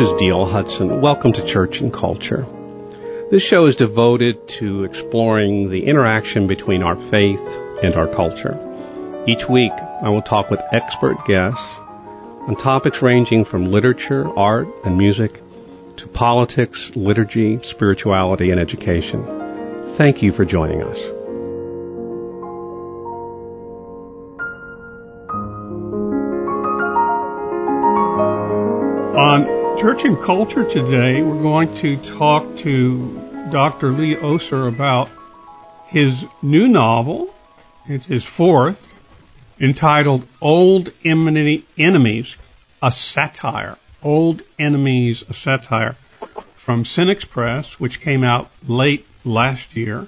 This is Deal Hudson. Welcome to Church and Culture. This show is devoted to exploring the interaction between our faith and our culture. Each week, I will talk with expert guests on topics ranging from literature, art, and music to politics, liturgy, spirituality, and education. Thank you for joining us. Church and Culture today, we're going to talk to Dr. Lee Oser about his new novel. It's his fourth, entitled Old Enemies, a Satire. Old Enemies, a Satire, from Synex Press, which came out late last year.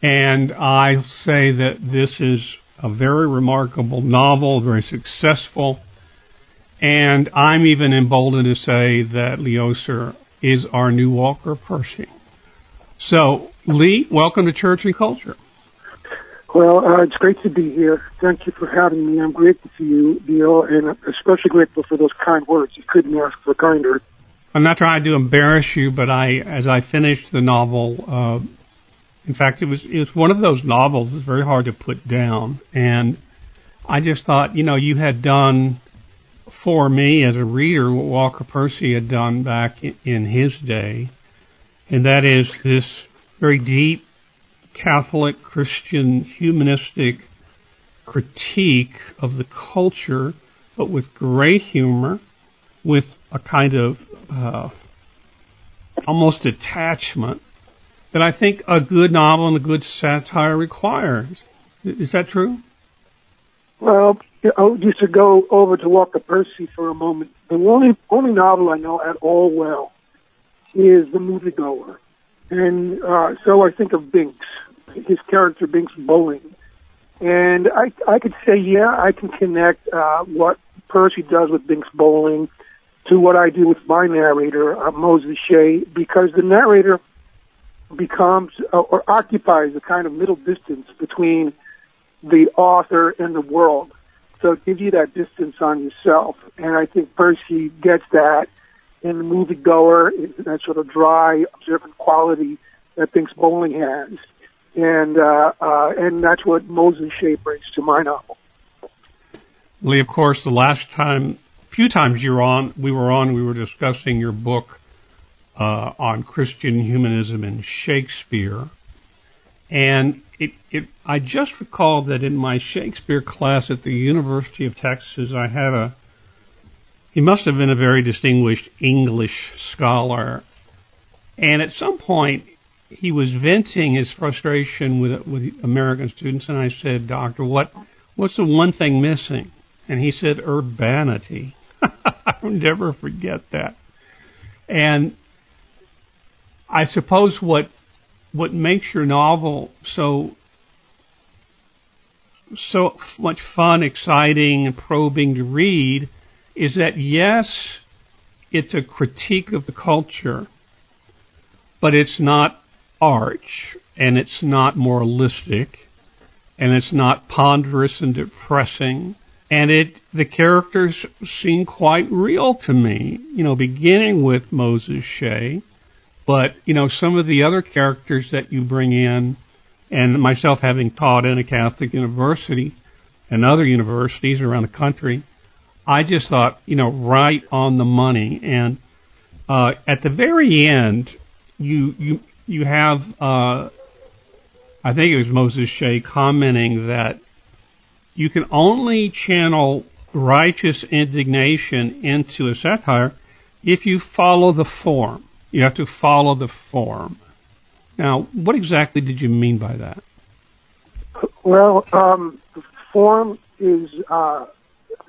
And I say that this is a very remarkable novel, very successful and I'm even emboldened to say that Lee Oser is our new Walker Percy. So, Lee, welcome to Church and Culture. Well, uh, it's great to be here. Thank you for having me. I'm grateful to you, Deal, and especially grateful for those kind words. You couldn't ask for kinder. I'm not trying to embarrass you, but I, as I finished the novel, uh, in fact, it was it was one of those novels that's very hard to put down, and I just thought, you know, you had done for me as a reader what Walker Percy had done back in his day, and that is this very deep Catholic Christian humanistic critique of the culture, but with great humor, with a kind of uh, almost attachment that I think a good novel and a good satire requires. Is that true? Well, oh, just to go over to Walker Percy for a moment. The only only novel I know at all well is The Moviegoer, and uh, so I think of Binx, his character Binx Bolling, and I I could say yeah I can connect uh, what Percy does with Binx Bolling to what I do with my narrator uh, Moses Shea because the narrator becomes uh, or occupies a kind of middle distance between the author and the world. So it gives you that distance on yourself. And I think Percy gets that in the moviegoer, that sort of dry, observant quality that Binx Bolling has. And, uh, uh, and that's what Moses Shea brings to my novel. Lee, of course, the last time, few times you were on, we were on, we were discussing your book, uh, on Christian humanism and Shakespeare. And it, it, I just recall that in my Shakespeare class at the University of Texas, I had a, he must have been a very distinguished English scholar. And at some point, he was venting his frustration with, with American students. And I said, Doctor, what, what's the one thing missing? And he said, urbanity. I'll never forget that. And I suppose what what makes your novel so so much fun, exciting, and probing to read is that yes, it's a critique of the culture, but it's not arch, and it's not moralistic, and it's not ponderous and depressing, and it the characters seem quite real to me. You know, beginning with Moses Shea, but, you know, some of the other characters that you bring in, and myself having taught in a Catholic university and other universities around the country, I just thought, you know, right on the money. And uh, at the very end, you you you have, uh, I think it was Moses Shea commenting that you can only channel righteous indignation into a satire if you follow the form. You have to follow the form. Now, what exactly did you mean by that? Well, um, form is uh,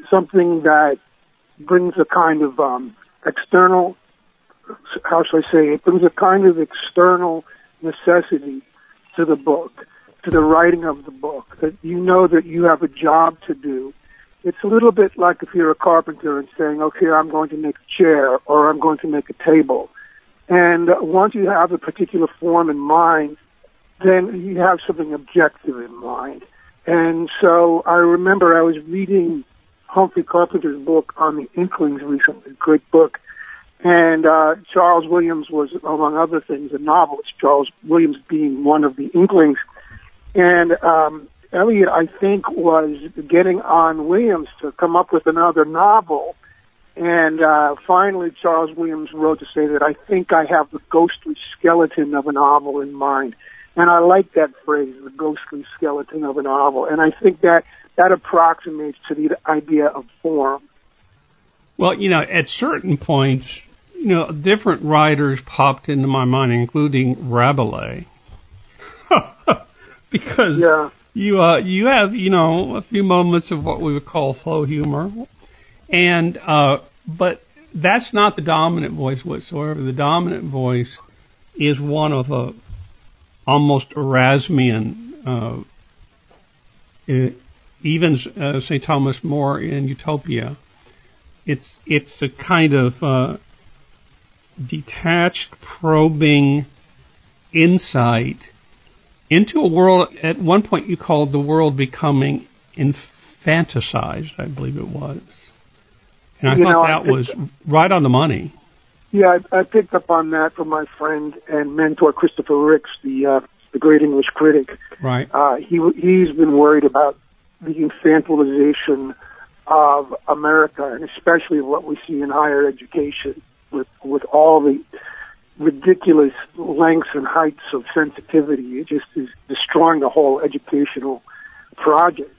something that brings a kind of um, external, how should I say, it brings a kind of external necessity to the book, to the writing of the book, that you know that you have a job to do. It's a little bit like if you're a carpenter and saying, okay, I'm going to make a chair or I'm going to make a table. And once you have a particular form in mind, then you have something objective in mind. And so I remember I was reading Humphrey Carpenter's book on the Inklings recently, a great book. And uh, Charles Williams was, among other things, a novelist. Charles Williams being one of the Inklings, and um, Eliot, I think, was getting on Williams to come up with another novel. And uh, finally, Charles Williams wrote to say that I think I have the ghostly skeleton of a novel in mind. And I like that phrase, the ghostly skeleton of a novel. And I think that that approximates to the idea of form. Well, you know, at certain points, you know, different writers popped into my mind, including Rabelais. because yeah. you uh, you have you know a few moments of what we would call flow humor, and uh, but that's not the dominant voice whatsoever. The dominant voice is one of a almost Erasmian, uh, even uh, St. Thomas More in Utopia. It's it's a kind of uh, detached, probing insight into a world. At one point, you called the world becoming infanticized. I believe it was, and I you thought know, that I was right on the money. Yeah, I, I picked up on that from my friend and mentor Christopher Ricks, the uh, the great English critic. Right. Uh, he he's been worried about the infantilization of America, and especially what we see in higher education, with with all the ridiculous lengths and heights of sensitivity. It just is destroying the whole educational project.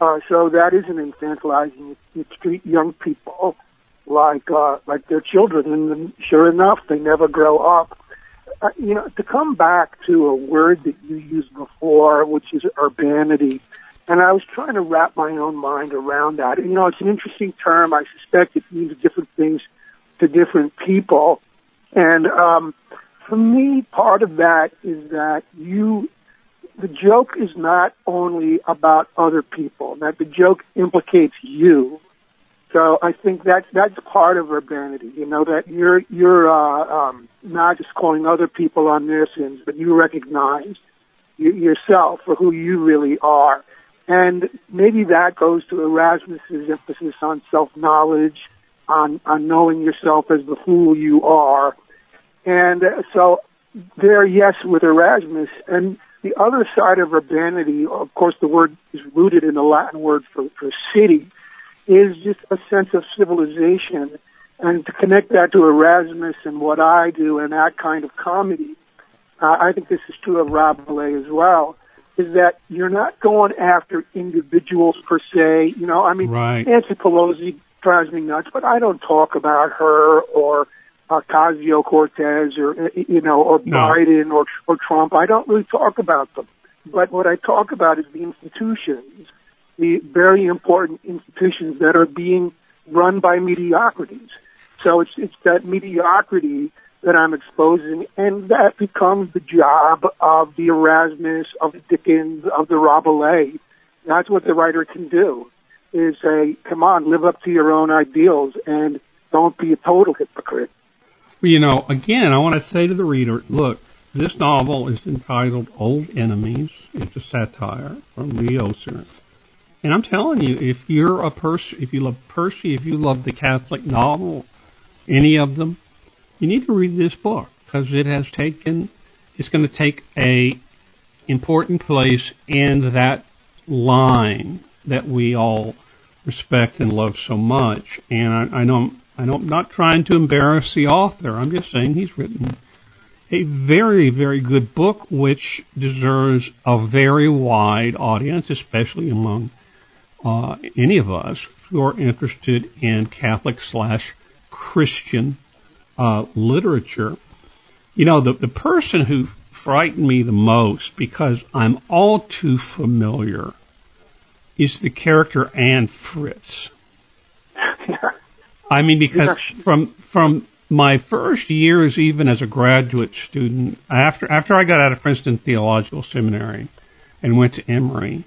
Uh, so that is an infantilizing. You treat young people like uh, like their children, and sure enough, they never grow up. Uh, you know, to come back to a word that you used before, which is urbanity, and I was trying to wrap my own mind around that. You know, it's an interesting term. I suspect it means different things to different people, and um, for me, part of that is that you the joke is not only about other people, that the joke implicates you. So I think that's that's part of urbanity. You know that you're you're uh, um, not just calling other people on their sins, but you recognize you, yourself for who you really are, and maybe that goes to Erasmus's emphasis on self knowledge, on on knowing yourself as the fool you are, and uh, so there, yes, with Erasmus, and the other side of urbanity, of course, the word is rooted in the Latin word for, for city is just a sense of civilization. And to connect that to Erasmus and what I do and that kind of comedy, uh, I think this is true of Rabelais as well, is that you're not going after individuals per se. You know, I mean, right. Nancy Pelosi drives me nuts, but I don't talk about her or Ocasio Cortez or, uh, you know, or no. Biden or, or Trump. I don't really talk about them. But what I talk about is the institutions the very important institutions that are being run by mediocrities. So it's, it's that mediocrity that I'm exposing, and that becomes the job of the Erasmus, of the Dickens, of the Rabelais. That's what the writer can do, is say, come on, live up to your own ideals and don't be a total hypocrite. You know, again, I want to say to the reader, look, this novel is entitled Old Enemies. It's a satire from Lee Oser. And I'm telling you, if you're a person, if you love Percy, if you love the Catholic novel, any of them, you need to read this book because it has taken, it's going to take a important place in that line that we all respect and love so much. And I, I know, I know I'm not trying to embarrass the author. I'm just saying he's written a very, very good book which deserves a very wide audience, especially among uh, any of us who are interested in Catholic slash Christian uh, literature. You know, the, the person who frightened me the most because I'm all too familiar is the character Anne Fritz. I mean, because from from my first years, even as a graduate student, after after I got out of Princeton Theological Seminary and went to Emory,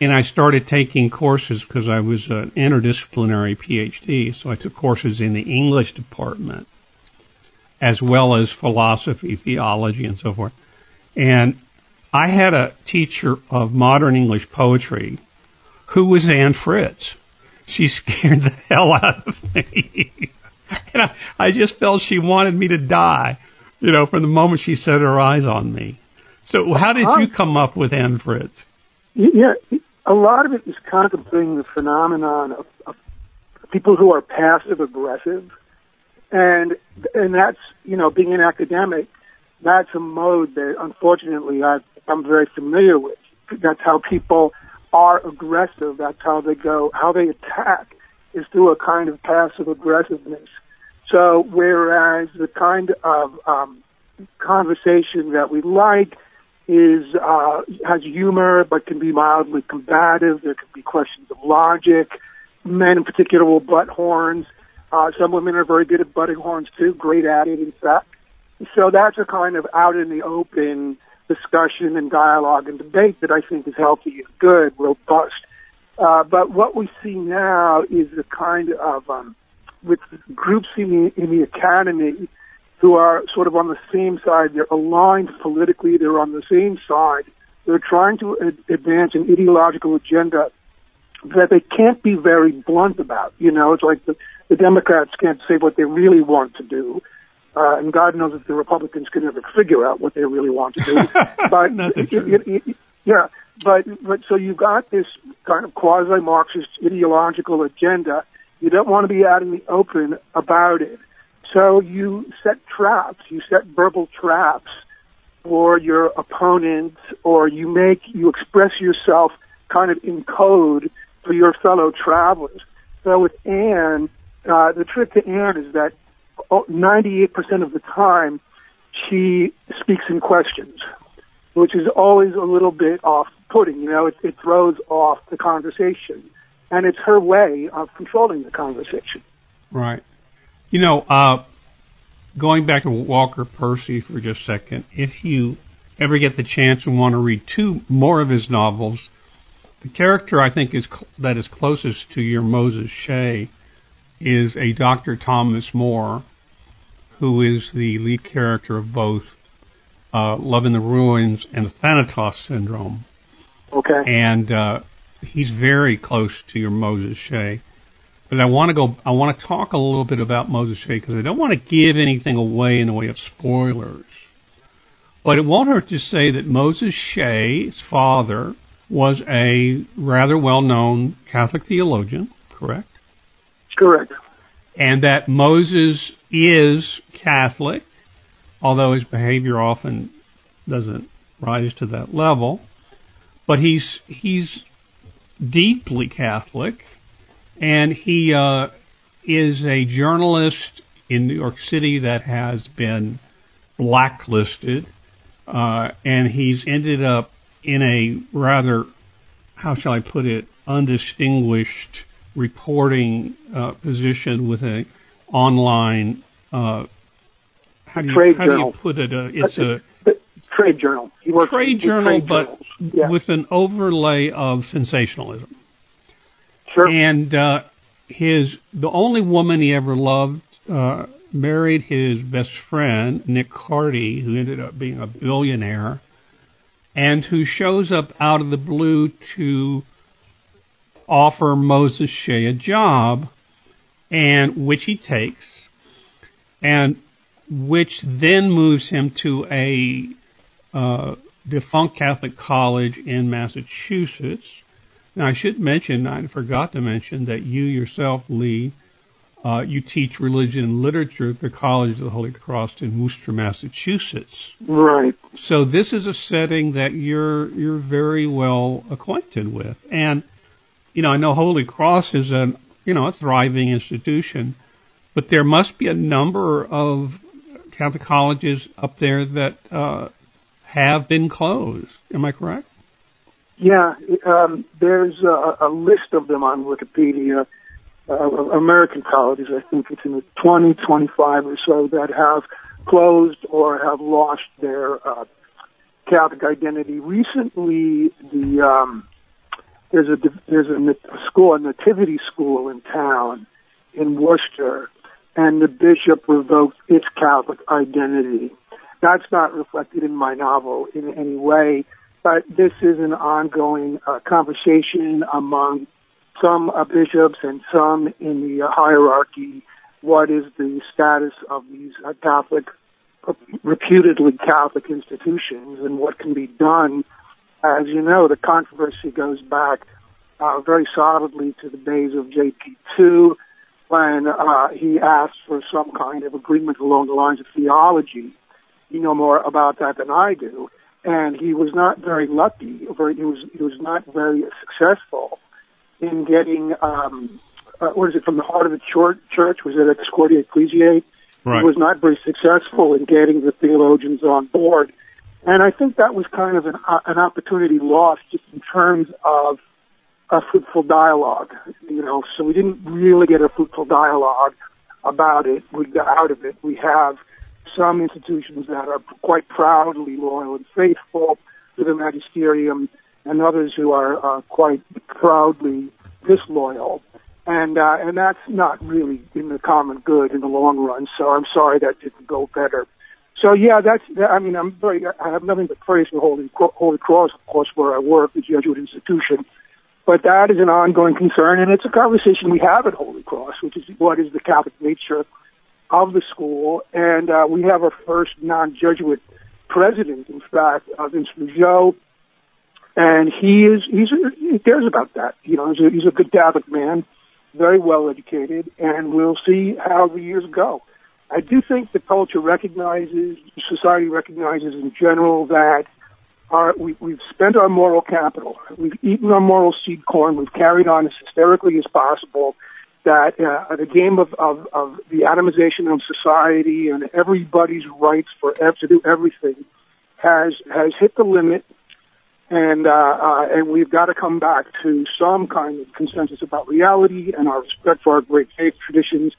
and I started taking courses because I was an interdisciplinary PhD. So I took courses in the English department as well as philosophy, theology, and so forth. And I had a teacher of modern English poetry who was Anne Fritz. She scared the hell out of me. and I, I just felt she wanted me to die, you know, from the moment she set her eyes on me. So how did you come up with Ann Fritz? Yeah, a lot of it is contemplating the phenomenon of, of people who are passive aggressive, and and that's you know being an academic, that's a mode that unfortunately I, I'm very familiar with. That's how people are aggressive. That's how they go. How they attack is through a kind of passive aggressiveness. So whereas the kind of um, conversation that we like is uh, has humor but can be mildly combative. There can be questions of logic. Men in particular will butt horns. Uh, some women are very good at butting horns too, great at it in fact. So that's a kind of out in the open discussion and dialogue and debate that I think is healthy and good, robust. Uh, but what we see now is a kind of um, with groups in the, in the academy who are sort of on the same side. They're aligned politically. They're on the same side. They're trying to ad- advance an ideological agenda that they can't be very blunt about. You know, it's like the, the Democrats can't say what they really want to do. Uh, and God knows if the Republicans can ever figure out what they really want to do. but it, it, it, yeah, but but so you've got this kind of quasi-Marxist ideological agenda. You don't want to be out in the open about it. So you set traps, you set verbal traps for your opponent, or you make, you express yourself kind of in code for your fellow travelers. So with Ann, uh, the trick to Ann is that 98% of the time she speaks in questions, which is always a little bit off-putting. You know, it, it throws off the conversation, and it's her way of controlling the conversation. Right. You know, uh, going back to Walker Percy for just a second, if you ever get the chance and want to read two more of his novels, the character I think is cl- that is closest to your Moses Shea is a Dr. Thomas More, who is the lead character of both uh, Love in the Ruins and Thanatos Syndrome. Okay. And uh, he's very close to your Moses Shea. But I want to go. I want to talk a little bit about Moses Shea because I don't want to give anything away in the way of spoilers. But it won't hurt to say that Moses Shea's father was a rather well-known Catholic theologian, correct? Correct. And that Moses is Catholic, although his behavior often doesn't rise to that level. But he's he's deeply Catholic and he uh, is a journalist in New York City that has been blacklisted, uh, and he's ended up in a rather, how shall I put it, undistinguished reporting uh, position with a online. Uh, how do you, trade how journal. do you put it? Uh, it's a trade journal. He works trade journal, trade but yeah. with an overlay of sensationalism. Sure. And uh, his the only woman he ever loved uh, married his best friend Nick Cardy, who ended up being a billionaire, and who shows up out of the blue to offer Moses Shea a job, and which he takes, and which then moves him to a uh, defunct Catholic college in Massachusetts now, I should mention, I forgot to mention that you yourself, Lee, uh, you teach religion and literature at the College of the Holy Cross in Worcester, Massachusetts. Right. So this is a setting that you're you're very well acquainted with, and you know I know Holy Cross is a you know a thriving institution, but there must be a number of Catholic colleges up there that uh, have been closed. Am I correct? Yeah, um, there's a, a list of them on Wikipedia. Uh, American colleges, I think it's in the 20, 25 or so that have closed or have lost their uh, Catholic identity. Recently, the um, there's a there's a, a school, a nativity school in town in Worcester, and the bishop revoked its Catholic identity. That's not reflected in my novel in any way but this is an ongoing uh, conversation among some uh, bishops and some in the uh, hierarchy what is the status of these uh, Catholic, reputedly Catholic institutions and what can be done. As you know, the controversy goes back uh, very solidly to the days of JP2 when uh, he asked for some kind of agreement along the lines of theology. You know more about that than I do. And he was not very lucky, or he was, he was not very successful in getting um, uh, what is it, from the heart of the church, church was it Ex Corde Ecclesiae? Right. He was not very successful in getting the theologians on board. And I think that was kind of an, uh, an opportunity lost just in terms of a fruitful dialogue, you know, so we didn't really get a fruitful dialogue about it. We got out of it. We have some institutions that are quite proudly loyal and faithful to the magisterium and others who are uh, quite proudly disloyal and uh, and that's not really in the common good in the long run. So I'm sorry that didn't go better. So yeah, that's. I mean, I'm very. I have nothing but praise for Holy Holy Cross, of course, where I work, the Jesuit institution. But that is an ongoing concern, and it's a conversation we have at Holy Cross, which is what is the Catholic nature of the school. And uh, we have our first non-Jesuit president, in fact, uh, Vince Rougeau, and he is he's he cares about that. You know, he's a, he's a good Catholic man very well educated, and we'll see how the years go. I do think the culture recognizes, society recognizes in general that our, we, we've spent our moral capital. We've eaten our moral seed corn. We've carried on as hysterically as possible. That uh, the game of, of, of the atomization of society and everybody's rights for to do everything has has hit the limit and uh, uh, and we've got to come back to some kind of consensus about reality and our respect for our great faith traditions.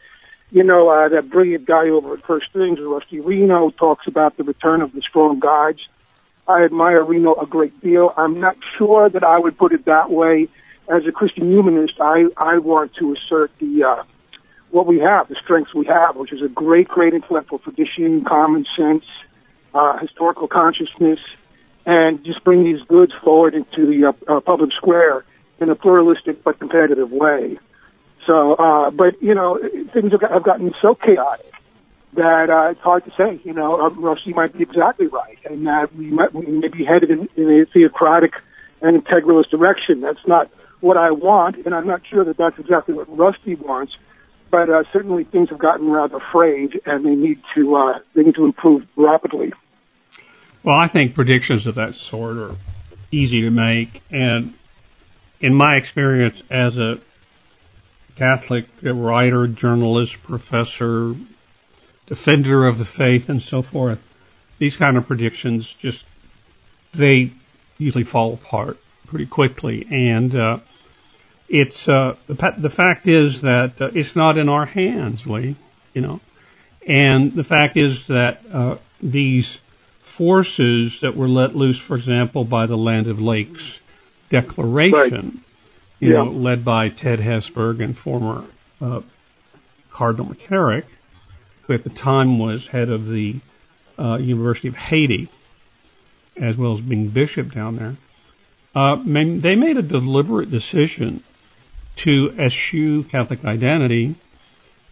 You know, uh, that brilliant guy over at First Things, Rusty Reno, talks about the return of the strong guides. I admire Reno a great deal. I'm not sure that I would put it that way. As a Christian humanist, I, I want to assert the uh, what we have, the strengths we have, which is a great, great intellectual tradition, common sense, uh, historical consciousness, and just bring these goods forward into the uh, uh, public square in a pluralistic but competitive way. So, uh, but you know, things have, have gotten so chaotic that uh, it's hard to say. You know, uh, Rusty might be exactly right, and that we might we may be headed in, in a theocratic and integralist direction. That's not what I want, and I'm not sure that that's exactly what Rusty wants. But uh, certainly, things have gotten rather frayed, and they need to uh, they need to improve rapidly. Well, I think predictions of that sort are easy to make. And in my experience as a Catholic writer, journalist, professor, defender of the faith, and so forth, these kind of predictions just, they usually fall apart pretty quickly. And, uh, it's, uh, the, the fact is that uh, it's not in our hands, Lee, you know. And the fact is that, uh, these forces that were let loose, for example, by the Land O'Lakes Declaration, right. you yeah. know, led by Ted Hesburgh and former uh, Cardinal McCarrick, who at the time was head of the uh, University of Haiti, as well as being bishop down there. Uh, they made a deliberate decision to eschew Catholic identity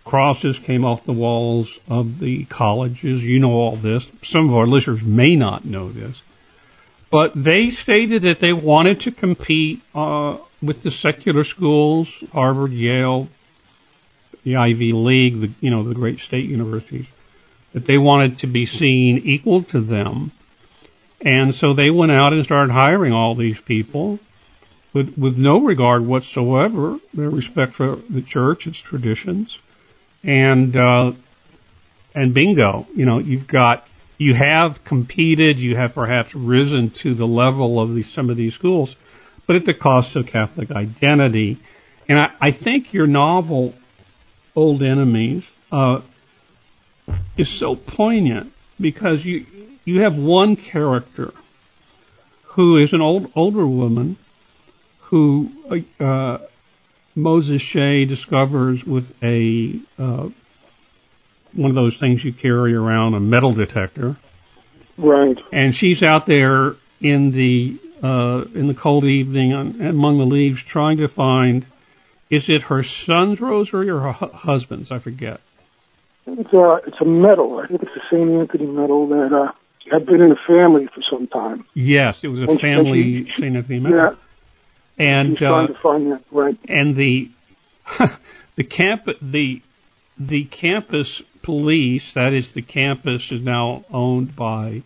crosses came off the walls of the colleges. You know all this. Some of our listeners may not know this. But they stated that they wanted to compete uh, with the secular schools, Harvard, Yale, the Ivy League, the, you know, the great state universities, that they wanted to be seen equal to them. And so they went out and started hiring all these people with, with no regard whatsoever, their respect for the church, its traditions, and uh, and bingo, you know, you've got you have competed, you have perhaps risen to the level of these, some of these schools, but at the cost of Catholic identity. And I, I think your novel, Old Enemies, uh, is so poignant because you you have one character who is an old older woman who uh, Moses Shea discovers with a uh, one of those things you carry around, a metal detector. Right. And she's out there in the uh, in the cold evening on, among the leaves, trying to find is it her son's rosary or her hu- husband's? I forget. It's a it's a medal. I think it's the St. Anthony medal that uh, had been in the family for some time. Yes, it was a and family St. Anthony medal. Yeah. And He's trying uh, to find that right. And the the camp the the campus police, that is the campus is now owned by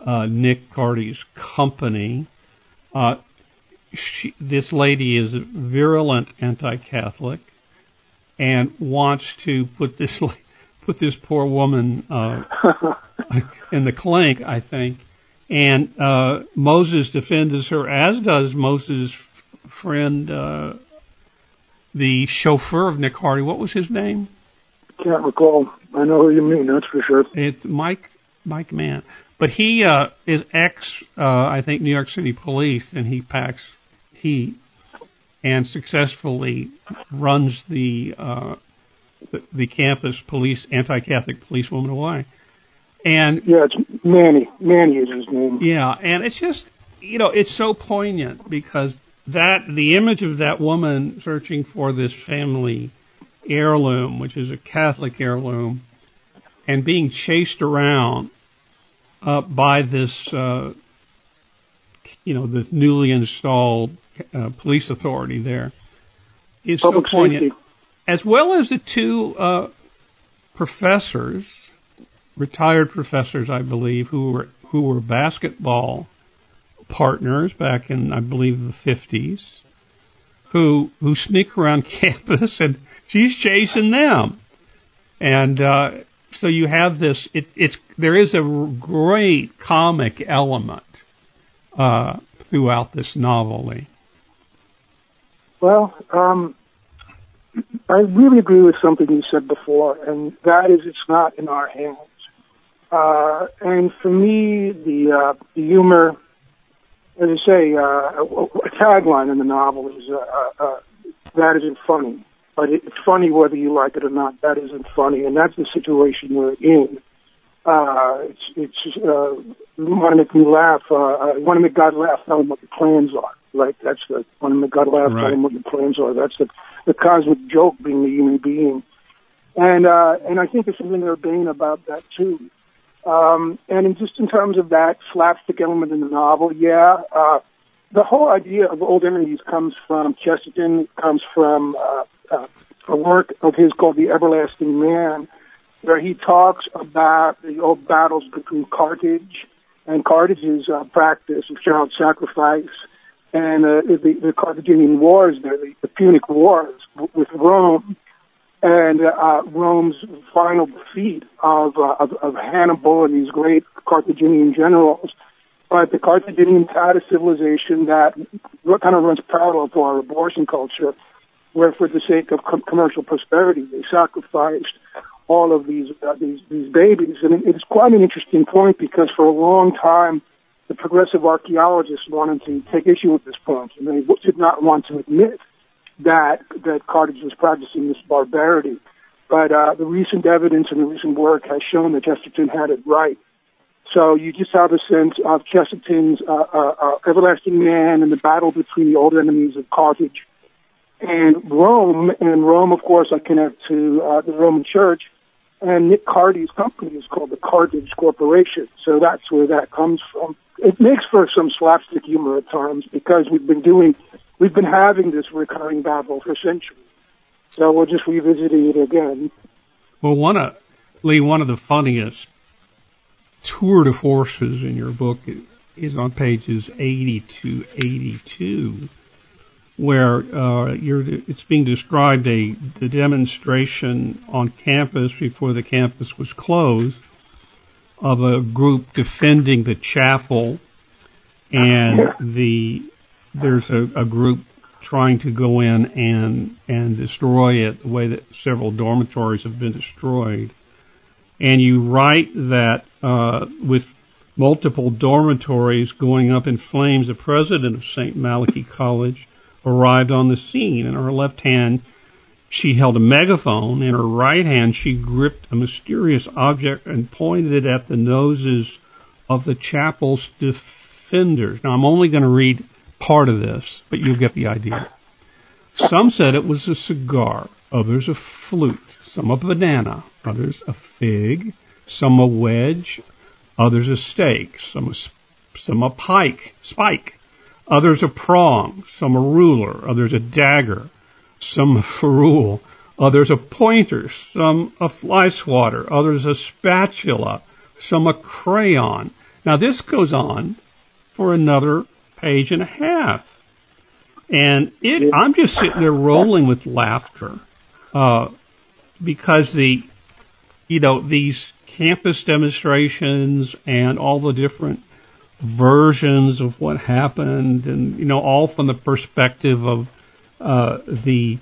uh, Nick Cardy's company. Uh, she, this lady is a virulent anti-Catholic and wants to put this put this poor woman uh, in the clink, I think. And uh, Moses defends her, as does Moses' friend, uh, the chauffeur of Nick Hardy. What was his name? Can't recall. I know who you mean. That's for sure. It's Mike Mike Mann. But he uh, is ex, uh, I think, New York City police, and he packs heat and successfully runs the uh, the, the campus police anti-Catholic policewoman away. And yeah, it's Manny. Manny is his name. Yeah, and it's just you know it's so poignant because that the image of that woman searching for this family heirloom, which is a Catholic heirloom, and being chased around uh, by this, uh, you know, this newly installed uh, police authority there is Public so poignant. Safety. As well as the two uh, professors, retired professors, I believe, who were who were basketball partners back in, I believe, the fifties, who who sneak around campus and she's chasing them, and uh, so you have this. It, it's there is a great comic element uh, throughout this novel. Well, um, I really agree with something you said before, and that is it's not in our hands. Uh, and for me, the, uh, the humor, as I say, uh, a, a tagline in the novel is, uh, uh, uh, that isn't funny. But it's funny whether you like it or not. That isn't funny. And that's the situation we're in. Uh, it's, it's, uh, you want to make me laugh, uh, I want to make God laugh, tell him what the plans are. Right? That's the, want to make God laugh, right. tell him what the plans are. That's the, the cosmic joke being the human being. And, uh, and I think there's something urbane about that too. Um, and in, just in terms of that slapstick element in the novel, yeah, uh, the whole idea of old enemies comes from Chesterton, comes from uh, uh, a work of his called The Everlasting Man, where he talks about the old battles between Carthage and Carthage's uh, practice of child sacrifice and uh, the, the Carthaginian wars, there, the, the Punic Wars with Rome, and uh, Rome's final defeat of, uh, of, of Hannibal and these great Carthaginian generals. But the Carthaginians had a civilization that kind of runs parallel to our abortion culture, where for the sake of com- commercial prosperity, they sacrificed all of these uh, these these babies. And it's quite an interesting point because for a long time, the progressive archaeologists wanted to take issue with this point, and they did not want to admit that that Carthage was practicing this barbarity. But uh, the recent evidence and the recent work has shown that Chesterton had it right. So you just have a sense of Chesterton's uh, uh, uh, everlasting man and the battle between the old enemies of Carthage and Rome. And Rome, of course, I connect to uh, the Roman Church. And Nick Cardy's company is called the Carthage Corporation. So that's where that comes from. It makes for some slapstick humor at times because we've been doing, we've been having this recurring battle for centuries. So we're just revisiting it again. Well, one of, Lee, one of the funniest tour de forces in your book is on pages 80 to 82, where uh, it's being described a the demonstration on campus before the campus was closed of a group defending the chapel, and the there's a, a group trying to go in and and destroy it the way that several dormitories have been destroyed and you write that uh, with multiple dormitories going up in flames, the president of St. Malachy College arrived on the scene. In her left hand, she held a megaphone. In her right hand, she gripped a mysterious object and pointed it at the noses of the chapel's defenders. Now, I'm only going to read part of this, but you'll get the idea. Some said it was a cigar. others a flute, some a banana, others a fig, some a wedge, others a stake, some a, some a pike, spike, others a prong, some a ruler, others a dagger, some a ferule, others a pointer, some a fly swatter, others a spatula, some a crayon. Now this goes on for another page and a half. And it, I'm just sitting there rolling with laughter, uh, because the, you know, these campus demonstrations and all the different versions of what happened and, you know, all from the perspective of, uh, the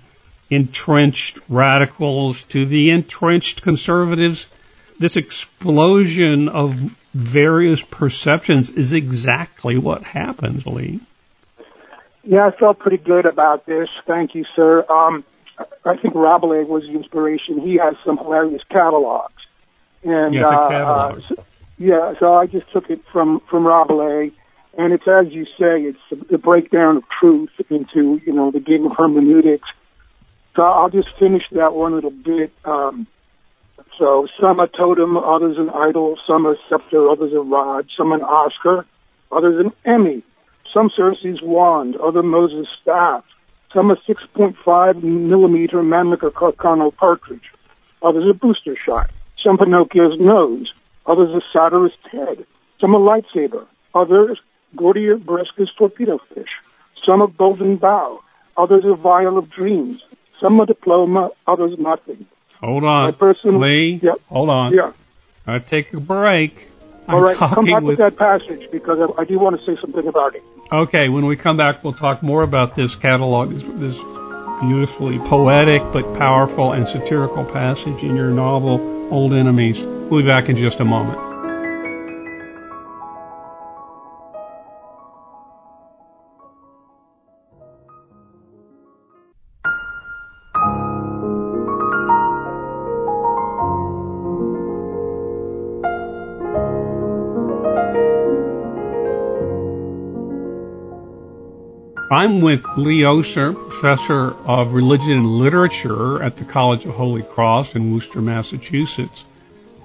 entrenched radicals to the entrenched conservatives. This explosion of various perceptions is exactly what happens, Lee. Yeah, I felt pretty good about this. Thank you, sir. Um, I think Rabelais was the inspiration. He has some hilarious catalogs. And, yeah, uh, catalog. uh, so, yeah, so I just took it from, from Rabelais. And it's as you say, it's the breakdown of truth into, you know, the game of hermeneutics. So I'll just finish that one little bit. Um, so some a totem, others an idol, some a scepter, others a rod, some an Oscar, others an Emmy, some Circe's wand, other Moses' staff, some a 6.5 millimeter Mannlicher Carcano cartridge, others a booster shot, some Pinocchio's nose, others a satirist's head, some a lightsaber, others Gordier Bresca's torpedo fish, some a golden bow, others a vial of dreams, some a diploma, others nothing. Hold on, person, Lee. Yep. Hold on. Yeah. I take a break. All right, I'm come back with... with that passage because I, I, do want to say something about it. Okay, when we come back, we'll talk more about this catalog, this, this beautifully poetic but powerful and satirical passage in your novel, Old Enemies. We'll be back in just a moment. I'm with Lee Oser, professor of religion and literature at the College of Holy Cross in Worcester, Massachusetts.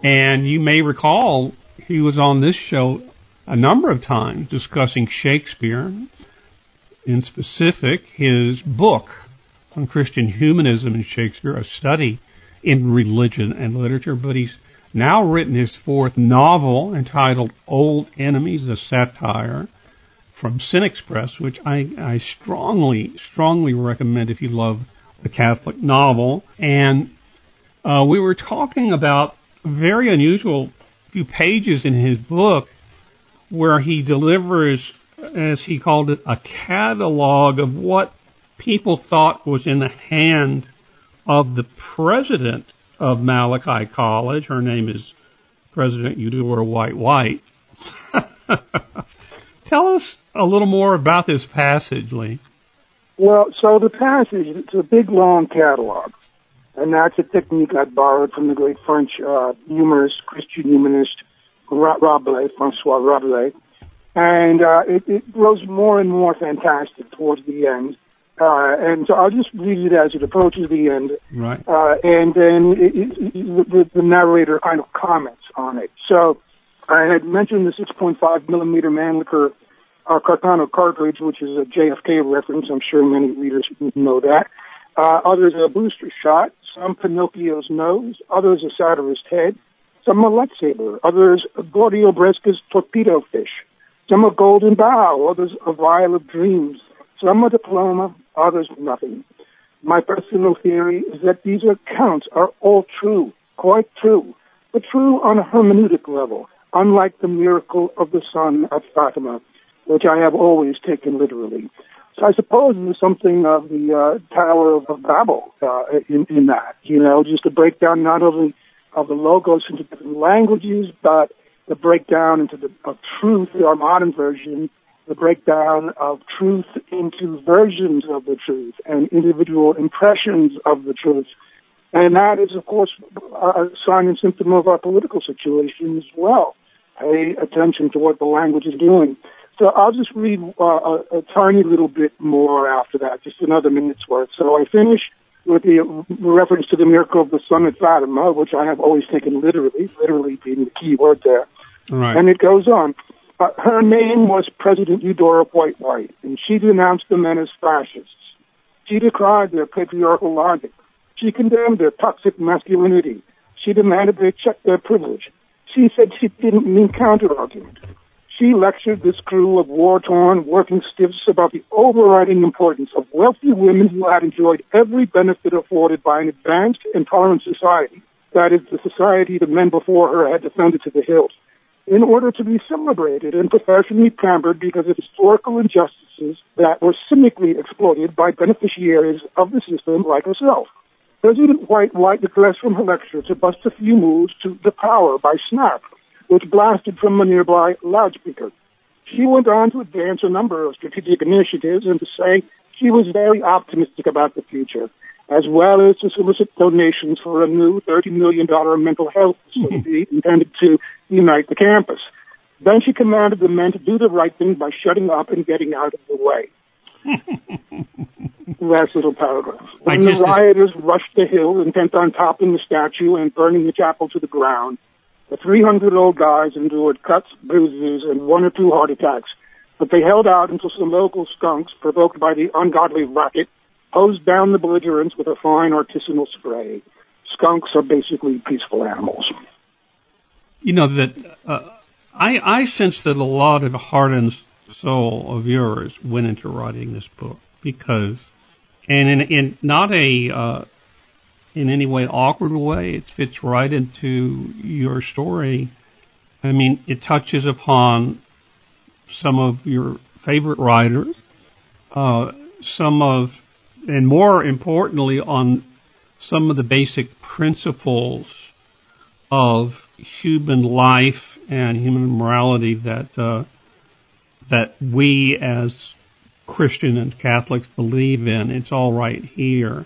And you may recall he was on this show a number of times discussing Shakespeare, in specific his book on Christian humanism in Shakespeare, a study in religion and literature. But he's now written his fourth novel entitled Old Enemies, a satire from Cinexpress, which I, I strongly, strongly recommend if you love the Catholic novel. And uh, we were talking about a very unusual few pages in his book where he delivers, as he called it, a catalog of what people thought was in the hand of the president of Malachy College. Her name is President Eudora White White. Tell us a little more about this passage, Lee. Well, so the passage, it's a big, long catalog. And that's a technique I borrowed from the great French uh, humorist, Christian humanist, Rabelais, Francois Rabelais. And uh, it, it grows more and more fantastic towards the end. Uh, and so I'll just read it as it approaches the end. Right. Uh, and then it, it, the, the narrator kind of comments on it. So I had mentioned the 6.5 millimeter Mannlicher uh, Carcano cartridge, which is a JFK reference. I'm sure many readers know that. Uh, others a booster shot, some Pinocchio's nose, others a satirist's head, some a lightsaber, others a Gordio Bresca's torpedo fish, some a golden bow, others a vial of dreams, some a diploma, others nothing. My personal theory is that these accounts are all true, quite true, but true on a hermeneutic level, unlike the miracle of the sun at Fatima, which I have always taken literally. So I suppose there's something of the uh, Tower of Babel uh, in, in that, you know, just a breakdown not only of the logos into different languages, but the breakdown into the of truth, our modern version, the breakdown of truth into versions of the truth and individual impressions of the truth. And that is, of course, a sign and symptom of our political situation as well. Pay attention to what the language is doing. So I'll just read uh, a, a, tiny little bit more after that, just another minute's worth. So I finish with the reference to the miracle of the sun at Fatima, which I have always taken literally, literally being the key word there. Right. And it goes on. Uh, her name was President Eudora White White, and she denounced the men as fascists. She decried their patriarchal logic. She condemned their toxic masculinity. She demanded they check their privilege. She said she didn't mean counter-argument. She lectured this crew of war-torn working stiffs about the overriding importance of wealthy women who had enjoyed every benefit afforded by an advanced and tolerant society. That is the society the men before her had defended to the hilt. In order to be celebrated and professionally pampered because of historical injustices that were cynically exploited by beneficiaries of the system like herself. President White White digressed from her lecture to bust a few moves to The Power by Snap, which blasted from a nearby loudspeaker. She went on to advance a number of strategic initiatives and to say she was very optimistic about the future, as well as to solicit donations for a new $30 million mental health facility intended to unite the campus. Then she commanded the men to do the right thing by shutting up and getting out of the way. Last little paragraph. When the rioters rushed the hill intent on toppling the statue and burning the chapel to the ground, the 300 old guys endured cuts, bruises, and one or two heart attacks, but they held out until some local skunks, provoked by the ungodly racket, hosed down the belligerents with a fine artisanal spray. Skunks are basically peaceful animals. You know that uh, I, I sense that a lot of heart and soul of yours went into writing this book because, and in, in not a uh, in any way awkward way. It fits right into your story. I mean, it touches upon some of your favorite writers, uh, some of, and more importantly, on some of the basic principles of human life and human morality that uh, that we as Christian and Catholics believe in. It's all right here,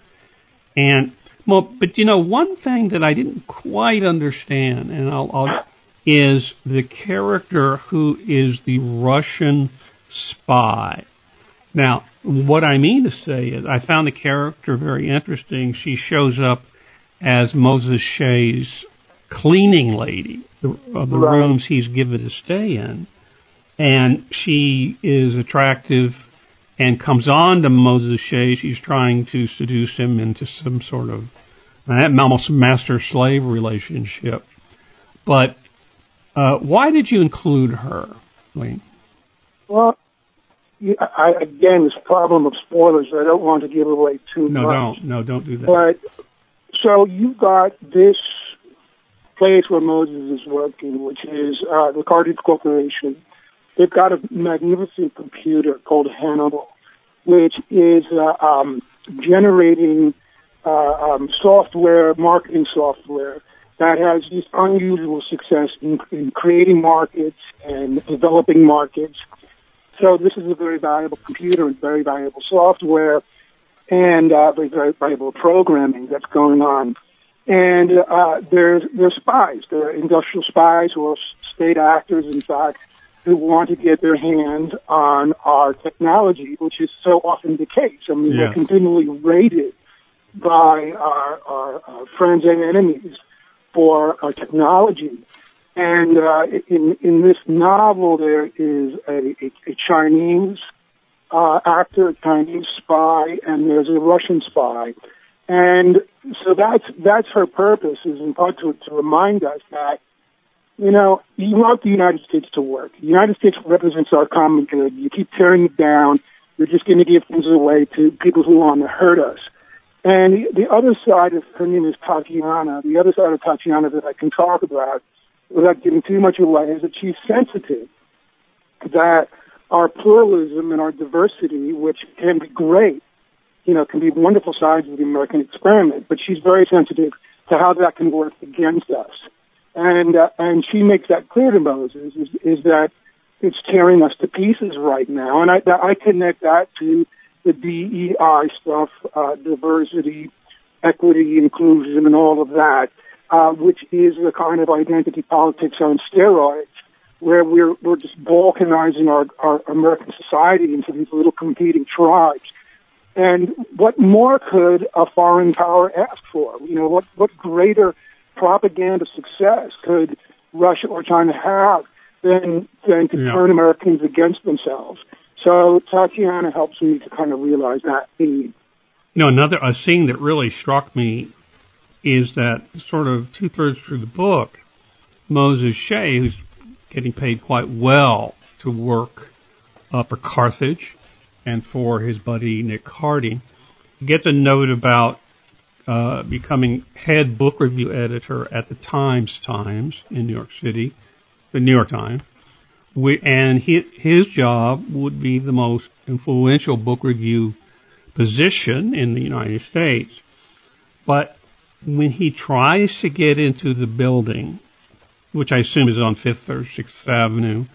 and well, but you know, one thing that I didn't quite understand, and I'll, I'll is the character who is the Russian spy. Now, what I mean to say is, I found the character very interesting. She shows up as Moses Shea's cleaning lady of the right. rooms he's given to stay in, and she is attractive and comes on to Moses Shea. She's trying to seduce him into some sort of almost master slave relationship. But uh, why did you include her, Wayne? Well, I, again, this problem of spoilers. I don't want to give away too no, much. No, don't. No, don't do that. But so you've got this place where Moses is working, which is uh, the Carthage Corporation. They've got a magnificent computer called Hannibal, which is uh, um, generating uh, um, software, marketing software that has this unusual success in, in creating markets and developing markets. So this is a very valuable computer and very valuable software and uh, very, very valuable programming that's going on. And uh, there's there's spies. There are industrial spies are state actors, in fact, who want to get their hands on our technology, which is so often the case. I mean, we're continually raided by our, our, our friends and enemies for our technology. And uh, in in this novel, there is a, a, a Chinese uh, actor, a Chinese spy, and there's a Russian spy. And so that's that's her purpose is in part to, to remind us that you know you want the United States to work. The United States represents our common good. You keep tearing it down. You're just going to give things away to people who want to hurt us. And the other side of her name is Tatiana. The other side of Tatiana that I can talk about without giving too much away is that she's sensitive that our pluralism and our diversity, which can be great, you know, can be wonderful sides of the American experiment, but she's very sensitive to how that can work against us. And, uh, and she makes that clear to Moses is, is that it's tearing us to pieces right now. And I, I connect that to the DEI stuff, uh, diversity, equity, inclusion, and all of that, uh, which is the kind of identity politics on steroids, where we're we're just balkanizing our, our American society into these little competing tribes. And what more could a foreign power ask for? You know, what, what greater propaganda success could Russia or China have than, than to Yeah. turn Americans against themselves? So Tatiana helps me to kind of realize that need. You know, another a scene that really struck me is that sort of two thirds through the book, Moses Shea, who's getting paid quite well to work uh, for Carthage and for his buddy Nick Harding, gets a note about uh, becoming head book review editor at the Times Times in New York City, the New York Times. We, and he, his job would be the most influential book review position in the United States. But when he tries to get into the building, which I assume is on Fifth or Sixth Avenue,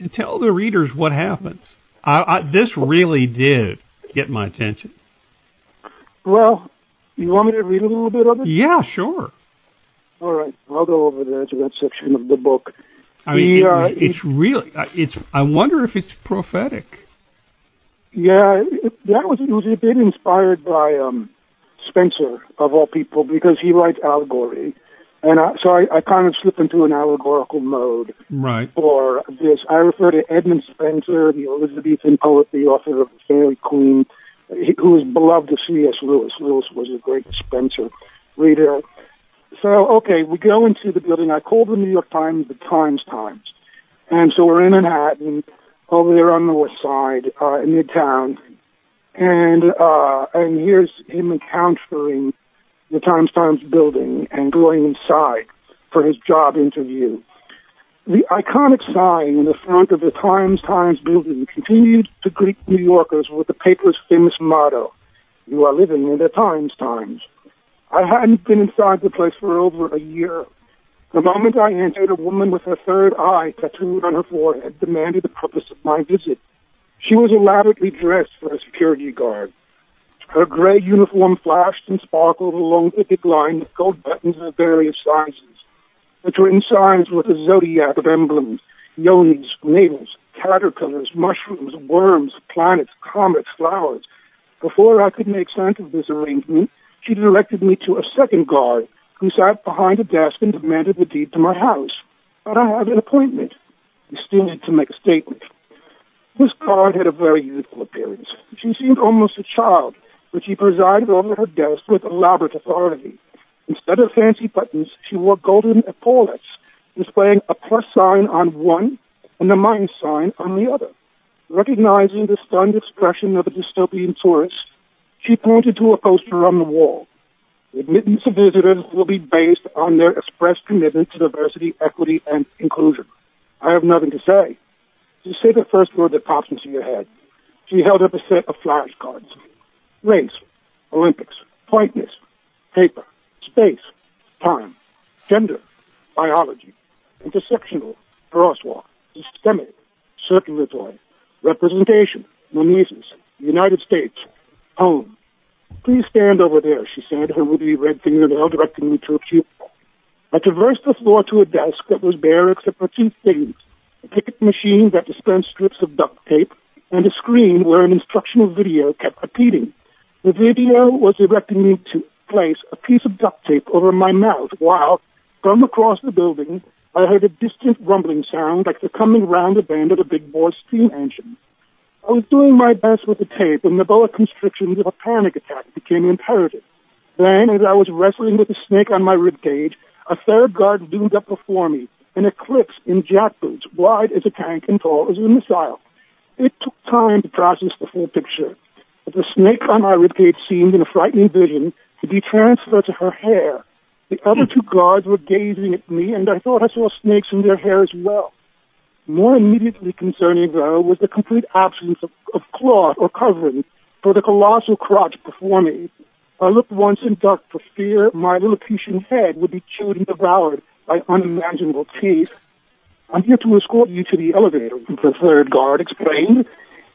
and tell the readers what happens. I, I, this really did get my attention. Well, you want me to read a little bit of it? Yeah, sure. All right, I'll go over there to that section of the book. I mean, He, it uh, it's really, uh, it's. I wonder if it's prophetic. Yeah, it, that was it was a bit inspired by um, Spenser of all people because he writes allegory, and I, so I, I kind of slip into an allegorical mode Right. for this. I refer to Edmund Spenser, the Elizabethan poet, the author of the Faerie Queene, who was beloved of C.S. Lewis. Lewis was a great Spenser reader. So, okay, we go into the building. I call the New York Times the Times Times. And so we're in Manhattan, over there on the west side, uh, in Midtown. And, uh, and here's him encountering the Times Times building and going inside for his job interview. The iconic sign in the front of the Times Times building continued to greet New Yorkers with the paper's famous motto, You are living in the Times Times. I hadn't been inside the place for over a year. The moment I entered, a woman with her third eye tattooed on her forehead demanded the purpose of my visit. She was elaborately dressed for a security guard. Her gray uniform flashed and sparkled along the big line with gold buttons of various sizes. The twin signs with a zodiac of emblems, yonis, navels, caterpillars, mushrooms, worms, planets, comets, flowers. Before I could make sense of this arrangement, she directed me to a second guard who sat behind a desk and demanded the deed to my house. But I had an appointment. You still need to make a statement. This guard had a very youthful appearance. She seemed almost a child, but she presided over her desk with elaborate authority. Instead of fancy buttons, she wore golden epaulets, displaying a plus sign on one and a minus sign on the other. Recognizing the stunned expression of a dystopian tourist, she pointed to a poster on the wall. Admittance of visitors will be based on their expressed commitment to diversity, equity, and inclusion. I have nothing to say. Just say the first word that pops into your head. She held up a set of flashcards. Race, Olympics, whiteness, paper, space, time, gender, biology, intersectional, crosswalk, systemic, circulatory, representation, mimesis, United States, home. Please stand over there, she said, her ruby red fingernail directing me to a cubicle. I traversed the floor to a desk that was bare except for two things, a ticket machine that dispensed strips of duct tape, and a screen where an instructional video kept repeating. The video was directing me to place a piece of duct tape over my mouth while, from across the building, I heard a distant rumbling sound like the coming round the bend of a big bore steam engine. I was doing my best with the tape when the boa constrictions of a panic attack became imperative. Then, as I was wrestling with the snake on my ribcage, a third guard loomed up before me, an eclipse in jack boots, wide as a tank and tall as a missile. It took time to process the full picture, but the snake on my ribcage seemed, in a frightening vision, to be transferred to her hair. The other two guards were gazing at me, and I thought I saw snakes in their hair as well. More immediately concerning, though, was the complete absence of, of cloth or covering for the colossal crotch before me. I looked once and ducked for fear my Lilliputian head would be chewed and devoured by unimaginable teeth. I'm here to escort you to the elevator, the third guard explained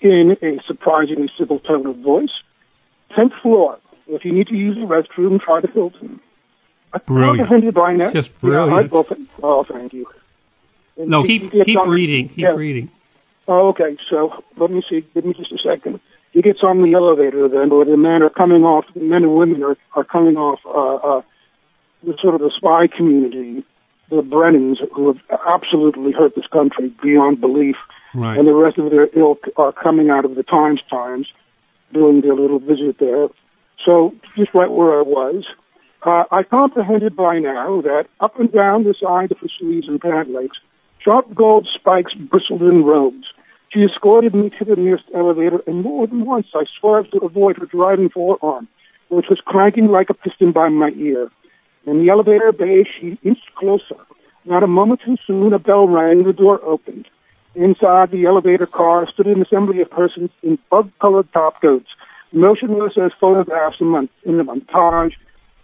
in a surprisingly civil tone of voice. Tenth floor. If you need to use the restroom, try the Hilton. I Brilliant. now. Just Yeah, I- brilliant. well, th- oh, thank you. And No, keep keep on- reading. Keep yeah. reading. Oh, okay. So let me see. Give me just a second. he gets on the elevator then, where the men are coming off, men and women are, are coming off, uh, uh, the sort of the spy community, the Brennans, who have absolutely hurt this country beyond belief, Right. and the rest of their ilk are coming out of the Times Times, doing their little visit there. So just right where I was, uh, I comprehended by now that up and down the side of the sleeves and pant legs, sharp gold spikes bristled in rows. She escorted me to the nearest elevator, and more than once I swerved to avoid her driving forearm, which was cranking like a piston by my ear. In the elevator bay, she inched closer. Not a moment too soon, a bell rang, the door opened. Inside the elevator car stood an assembly of persons in bug-colored top coats, motionless as photographs in, mon- in the montage,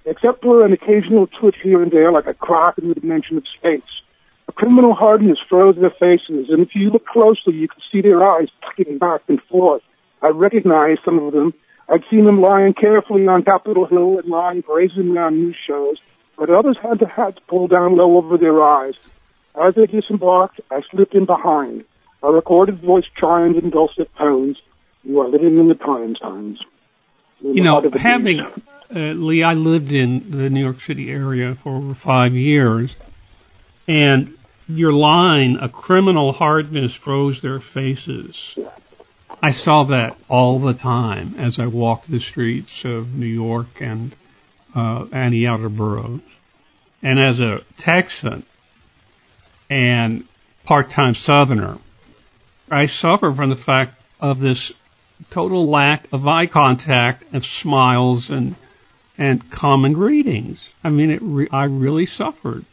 except for an occasional twitch here and there like a crack in the dimension of space. A criminal hardness froze their faces, and if you look closely, you could see their eyes tucking back and forth. I recognized some of them. I'd seen them lying carefully on Capitol Hill and lying brazenly on news shows, but others had their hats pulled down low over their eyes. As they disembarked, I slipped in behind. A recorded voice chimed in dulcet tones. You are living in the prime times. You know, having, uh, Lee, I lived in the New York City area for over five years, and your line, a criminal hardness froze their faces. I saw that all the time as I walked the streets of New York and, uh, and the outer boroughs. And as a Texan and part-time Southerner, I suffer from the fact of this total lack of eye contact and smiles and and common greetings. I mean, it re- I really suffered.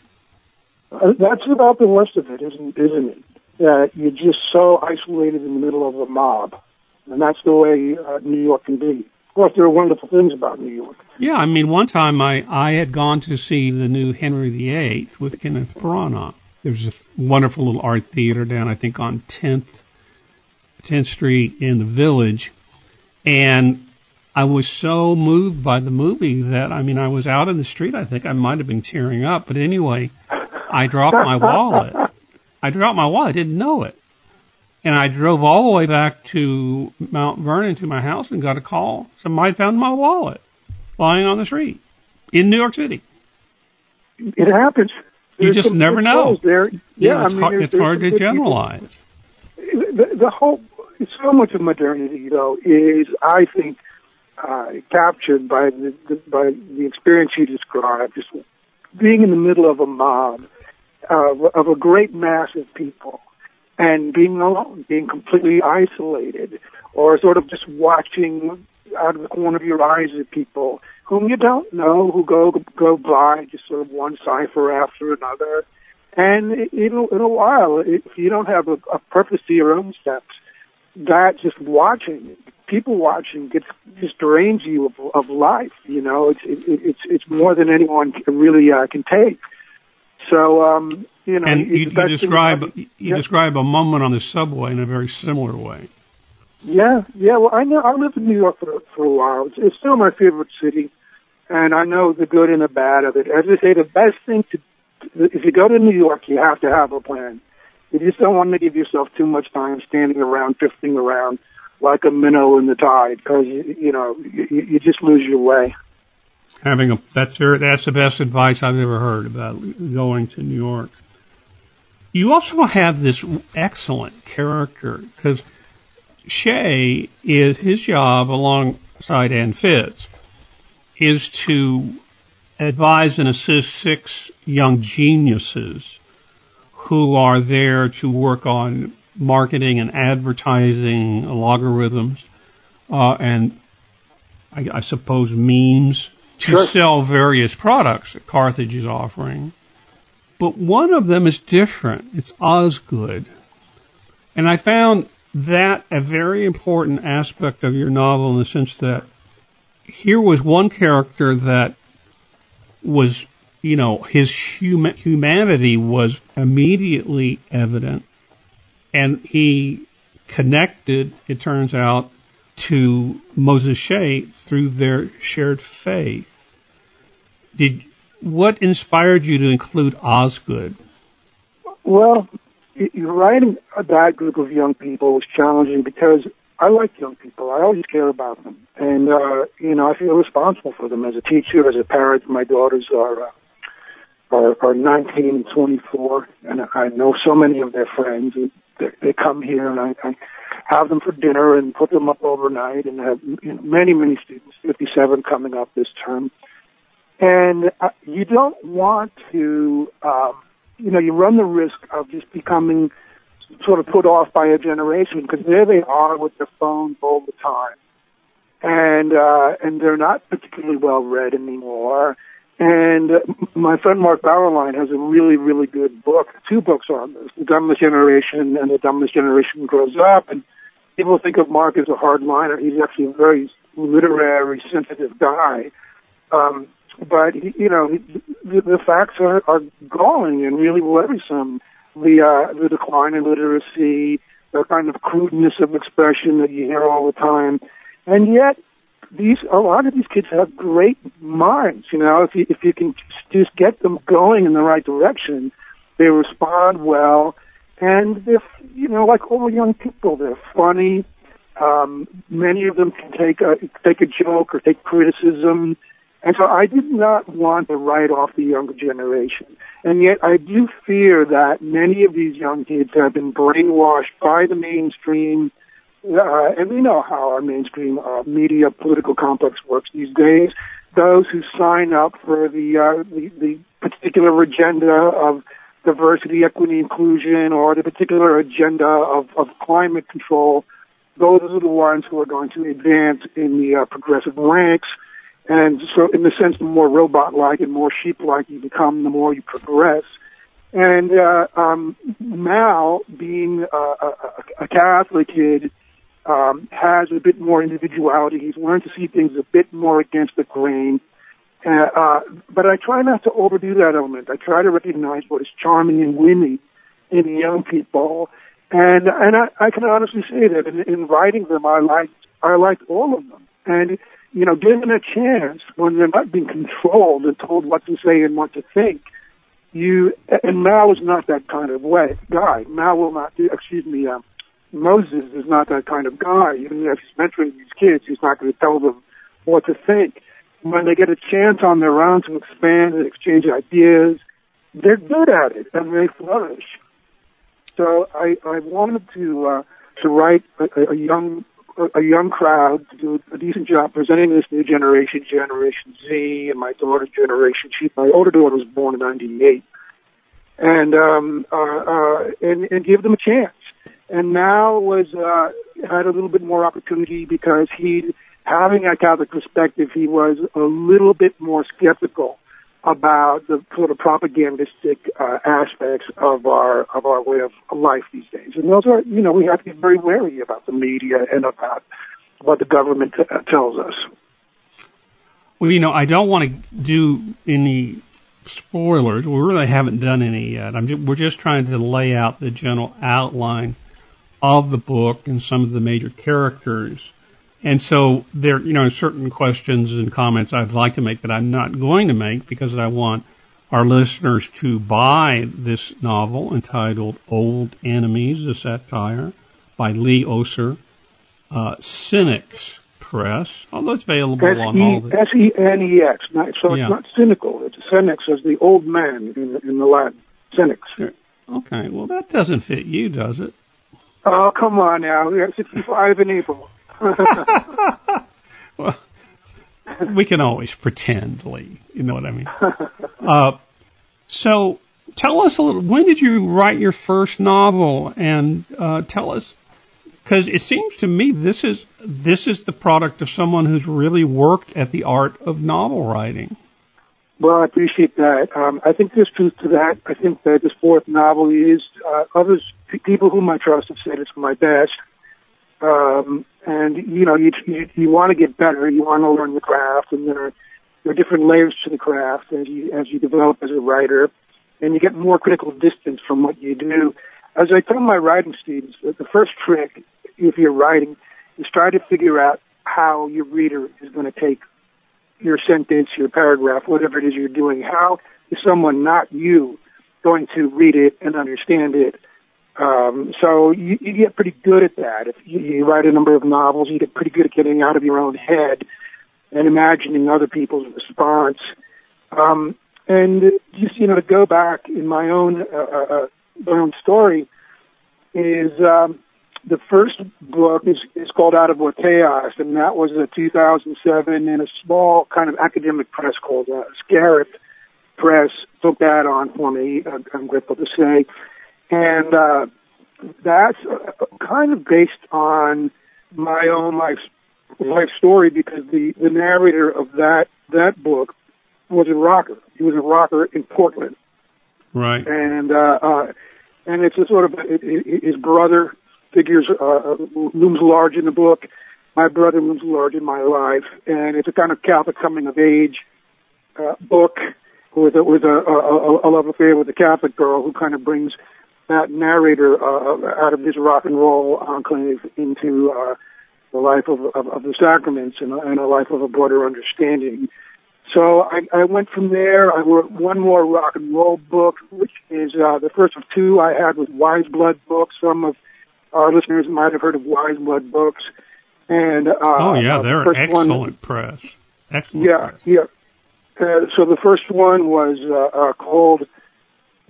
Uh, that's about the worst of it, isn't isn't it? That you're just so isolated in the middle of a mob, and that's the way uh, New York can be. Of course, there are wonderful things about New York. Yeah, I mean, one time I I had gone to see the new Henry VIII with Kenneth Branagh. There's a wonderful little art theater down, I think, on 10th 10th Street in the Village, and I was so moved by the movie that I mean, I was out in the street. I think I might have been tearing up, but anyway, I dropped my wallet. I dropped my wallet. I didn't know it. And I drove all the way back to Mount Vernon to my house and got a call. Somebody found my wallet lying on the street in New York City. It happens. You just never know. There, yeah, know, I it's, mean, hard, it's hard to generalize. the, the whole so much of modernity though is I think uh, captured by the, the by the experience you described, just being in the middle of a mob uh, of a great mass of people and being alone, being completely isolated, or sort of just watching out of the corner of your eyes at people whom you don't know who go go by, just sort of one cipher after another. And in a, in a while, if you don't have a, a purpose to your own steps, that just watching, people watching, gets just drains you of, of life. You know, it's it, it's it's more than anyone can really uh, can take. So, um, you know, And you, you describe you yeah. describe a moment on the subway in a very similar way. Yeah, yeah. Well, I know I lived in New York for for a while. It's, it's still my favorite city, and I know the good and the bad of it. As I say, the best thing to if you go to New York, you have to have a plan. You just don't want to give yourself too much time standing around, drifting around like a minnow in the tide, because you, you know you, you just lose your way. Having a that's your, that's the best advice I've ever heard about going to New York. You also have this excellent character because Shea is his job alongside Ann Fitz is to advise and assist six young geniuses who are there to work on marketing and advertising logarithms uh, and I, I suppose memes to Sure. sell various products that Carthage is offering. But one of them is different. It's Osgood. And I found that a very important aspect of your novel in the sense that here was one character that was, you know, his huma- humanity was immediately evident and he connected, it turns out, to Moses Shea through their shared faith. Did what inspired you to include Osgood? Well, writing that group of young people was challenging because I like young people. I always care about them, and uh, you know, I feel responsible for them as a teacher, as a parent. My daughters are uh, are, are 19 and 24, and I know so many of their friends. They, they come here, and I, I have them for dinner and put them up overnight, and have you know, many, many students, 57 coming up this term. And uh, you don't want to, um, you know, you run the risk of just becoming sort of put off by a generation because there they are with their phones all the time, and uh, and they're not particularly well read anymore and my friend Mark Bauerlein has a really, really good book, two books on this, The Dumbest Generation and The Dumbest Generation Grows Up. And people think of Mark as a hardliner. He's actually a very literary, sensitive guy. Um, but, you know, the, the facts are, are galling and really worrisome. The, uh, the decline in literacy, the kind of crudeness of expression that you hear all the time. And yet, these a lot of these kids have great minds. You know, if you if you can just get them going in the right direction, they respond well, and they're you know like all young people, they're funny. Um, many of them can take a take a joke or take criticism, and so I did not want to write off the younger generation. And yet I do fear that many of these young kids have been brainwashed by the mainstream uh, and we know how our mainstream uh, media political complex works these days. Those who sign up for the, uh, the the particular agenda of diversity, equity, inclusion, or the particular agenda of, of climate control, those are the ones who are going to advance in the uh, progressive ranks. And so, in the sense, the more robot-like and more sheep-like you become, the more you progress. And uh, um, Mal, being uh, a, a Catholic kid, um, has a bit more individuality. He's learned to see things a bit more against the grain. Uh, uh, but I try not to overdo that element. I try to recognize what is charming and winning in young people. And, and I, I can honestly say that in, in writing them, I liked, I liked all of them. And, you know, given a chance when they're not being controlled and told what to say and what to think, you, and Mal is not that kind of way, guy. Mal will not do, excuse me, um, Moses is not that kind of guy. Even if he's mentoring these kids, he's not going to tell them what to think. When they get a chance on their own to expand and exchange ideas, they're good at it and they flourish. So I, I wanted to uh, to write a, a young a young crowd to do a decent job presenting this new generation, Generation Z, and my daughter's generation. She, my older daughter was born in '98, and um, uh, uh, and and give them a chance and now was uh, had a little bit more opportunity because he, having a Catholic perspective, he was a little bit more skeptical about the sort of propagandistic uh, aspects of our of our way of life these days. And those are, you know, we have to be very wary about the media and about what the government t- tells us. Well, you know, I don't want to do any spoilers. We really haven't done any yet. I'm just, we're just trying to lay out the general outline of the book and some of the major characters. And so there, you know, certain questions and comments I'd like to make that I'm not going to make because I want our listeners to buy this novel entitled Old Enemies, a satire by Lee Oser, uh, Senex Press, although it's available S-E- on all the... S-E-N-E-X, so yeah. it's not cynical, it's Senex as the old man in, in the Latin, Senex. Okay, well that doesn't fit you, does it? Oh, come on now. We have 65 in April. well, we can always pretend, Lee. You know what I mean? Uh, so tell us a little, when did you write your first novel? And uh, tell us, because it seems to me this is, this is the product of someone who's really worked at the art of novel writing. Well, I appreciate that. Um, I think there's truth to that. I think that this fourth novel is uh, others, people whom I trust have said it's my best. Um, and you know, you you, you want to get better. You want to learn the craft, and there are there are different layers to the craft as you as you develop as a writer, and you get more critical distance from what you do. As I tell my writing students, the first trick, if you're writing, is try to figure out how your reader is going to take your sentence, your paragraph, whatever it is you're doing, how is someone not you going to read it and understand it Um, so you, you get pretty good at that. If you, you write a number of novels, you get pretty good at getting out of your own head and imagining other people's response. Um, and just you know to go back in my own uh, uh, uh my own story is um, the first book is, is called Out of What Chaos, and that was a 2007 in a small kind of academic press called uh, Scarith Press took that on for me. I'm grateful to say, and uh, that's uh, kind of based on my own life life story because the the narrator of that that book was a rocker. He was a rocker in Portland, right? And uh, uh, and it's a sort of it, it, his brother figures uh, looms large in the book. My brother looms large in my life, and it's a kind of Catholic coming of age uh, book with a, with a, a, a love affair with a Catholic girl who kind of brings that narrator uh, out of his rock and roll enclave into uh, the life of, of, of the sacraments and, and a life of a broader understanding. So I, I went from there. I wrote one more rock and roll book, which is uh, the first of two I had with Wise Blood books. Some of our listeners might have heard of Wise Blood books. And uh, oh yeah, they're the excellent one, press. Excellent. Yeah, press. yeah. Uh, so the first one was uh, uh, called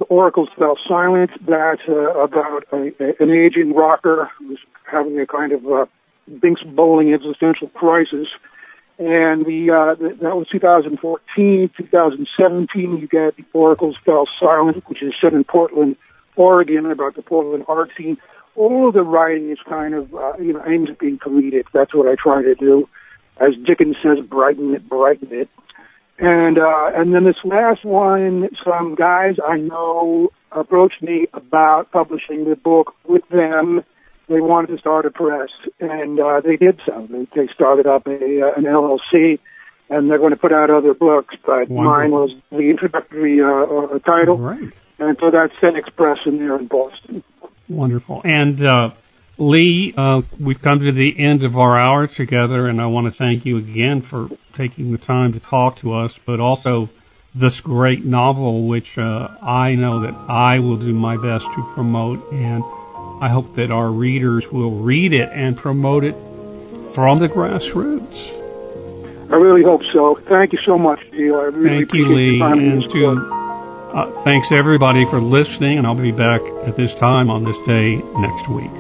"The Oracles Fell Silent." That's uh, about a, a, an aging rocker who's having a kind of uh, Binx Bolling existential crisis. And the, uh, the, that was 2014. 2017, you get The Oracles Fell Silent, which is set in Portland, Oregon, about the Portland art scene. All of the writing is kind of, uh, you know, aims at being comedic. That's what I try to do. As Dickens says, brighten it, brighten it. And, uh, and then this last one, some guys I know approached me about publishing the book with them they wanted to start a press, and uh, they did so. They, they started up a, uh, an LLC, and they're going to put out other books. But Wonderful. mine was the introductory uh, uh, title, right. and so that's Senex Press in there in Boston. Wonderful. And uh, Lee, uh, we've come to the end of our hour together, and I want to thank you again for taking the time to talk to us, but also this great novel, which uh, I know that I will do my best to promote and I hope that our readers will read it and promote it from the grassroots. I really hope so. Thank you so much, Deal. I really Thank you, Lee, and to uh, thanks everybody for listening. And I'll be back at this time on this day next week.